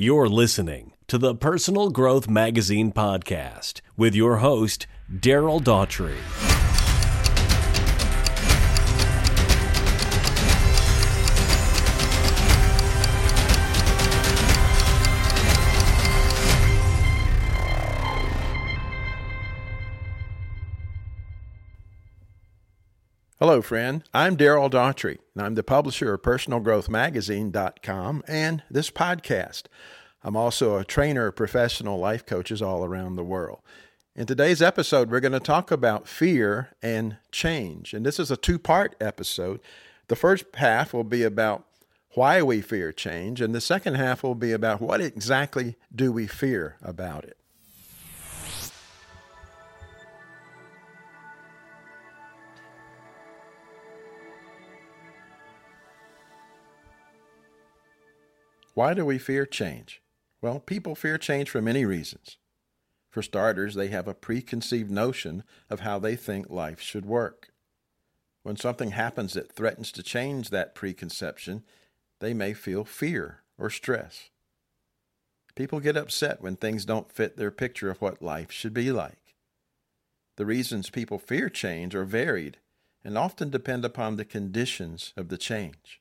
You're listening to the Personal Growth Magazine podcast with your host, Daryl Daughtry. Hello, friend. I'm Daryl Daughtry, and I'm the publisher of PersonalGrowthMagazine.com and this podcast. I'm also a trainer of professional life coaches all around the world. In today's episode, we're going to talk about fear and change. And this is a two part episode. The first half will be about why we fear change, and the second half will be about what exactly do we fear about it. Why do we fear change? Well, people fear change for many reasons. For starters, they have a preconceived notion of how they think life should work. When something happens that threatens to change that preconception, they may feel fear or stress. People get upset when things don't fit their picture of what life should be like. The reasons people fear change are varied and often depend upon the conditions of the change.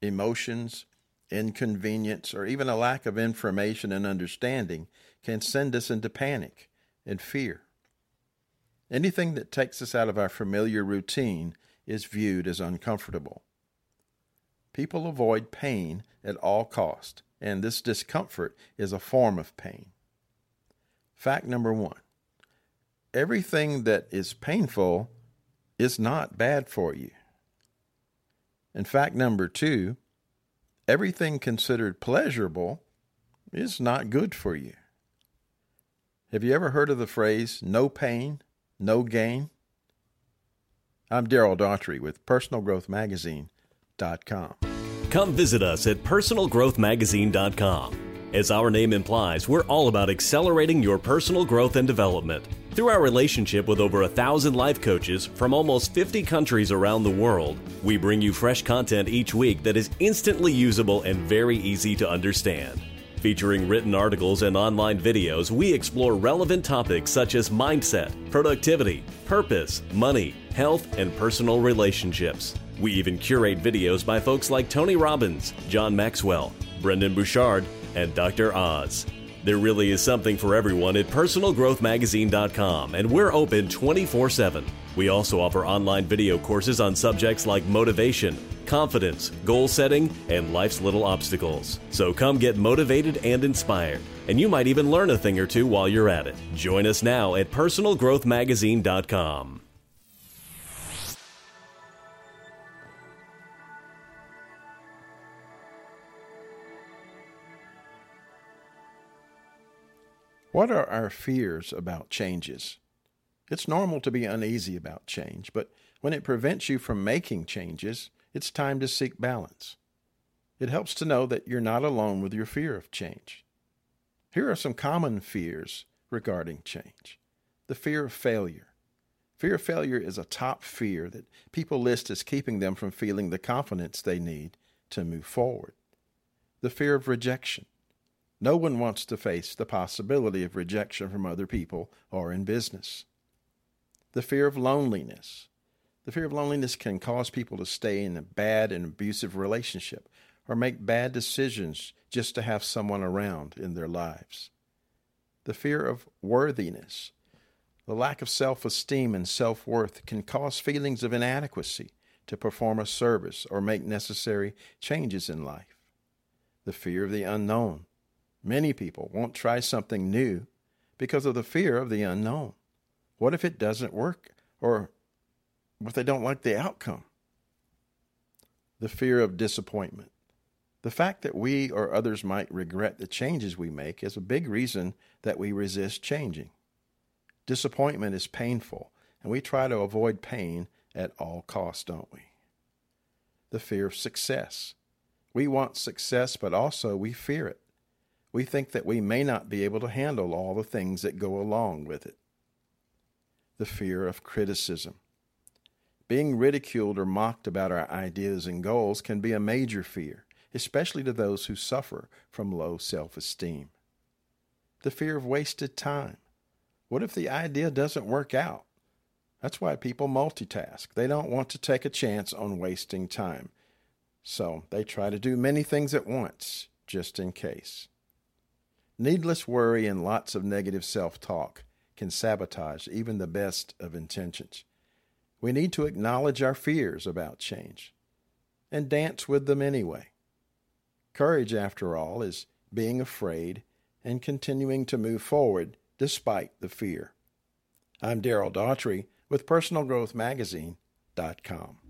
Emotions, inconvenience, or even a lack of information and understanding can send us into panic and fear. Anything that takes us out of our familiar routine is viewed as uncomfortable. People avoid pain at all cost, and this discomfort is a form of pain. Fact number one everything that is painful is not bad for you. And fact number two everything considered pleasurable is not good for you. Have you ever heard of the phrase no pain, no gain? I'm Daryl Daughtry with PersonalGrowthMagazine.com. Come visit us at PersonalGrowthMagazine.com. As our name implies, we're all about accelerating your personal growth and development. Through our relationship with over a thousand life coaches from almost 50 countries around the world, we bring you fresh content each week that is instantly usable and very easy to understand. Featuring written articles and online videos, we explore relevant topics such as mindset, productivity, purpose, money, health, and personal relationships. We even curate videos by folks like Tony Robbins, John Maxwell, Brendon Burchard, and Dr. Oz. There really is something for everyone at personalgrowthmagazine.com, and we're open 24 7. We also offer online video courses on subjects like motivation, confidence, goal setting, and life's little obstacles. So come get motivated and inspired, and you might even learn a thing or two while you're at it. Join us now at personalgrowthmagazine.com. What are our fears about changes? It's normal to be uneasy about change, but when it prevents you from making changes, it's time to seek balance. It helps to know that you're not alone with your fear of change. Here are some common fears regarding change the fear of failure. Fear of failure is a top fear that people list as keeping them from feeling the confidence they need to move forward. The fear of rejection. No one wants to face the possibility of rejection from other people or in business. The fear of loneliness. The fear of loneliness can cause people to stay in a bad and abusive relationship or make bad decisions just to have someone around in their lives. The fear of worthiness. The lack of self esteem and self worth can cause feelings of inadequacy to perform a service or make necessary changes in life. The fear of the unknown. Many people won't try something new because of the fear of the unknown. What if it doesn't work or what if they don't like the outcome? The fear of disappointment. The fact that we or others might regret the changes we make is a big reason that we resist changing. Disappointment is painful, and we try to avoid pain at all costs, don't we? The fear of success. We want success, but also we fear it we think that we may not be able to handle all the things that go along with it. The fear of criticism. Being ridiculed or mocked about our ideas and goals can be a major fear, especially to those who suffer from low self esteem. The fear of wasted time. What if the idea doesn't work out? That's why people multitask. They don't want to take a chance on wasting time. So they try to do many things at once, just in case. Needless worry and lots of negative self talk can sabotage even the best of intentions. We need to acknowledge our fears about change and dance with them anyway. Courage, after all, is being afraid and continuing to move forward despite the fear. I'm Daryl Daughtry with PersonalGrowthMagazine.com.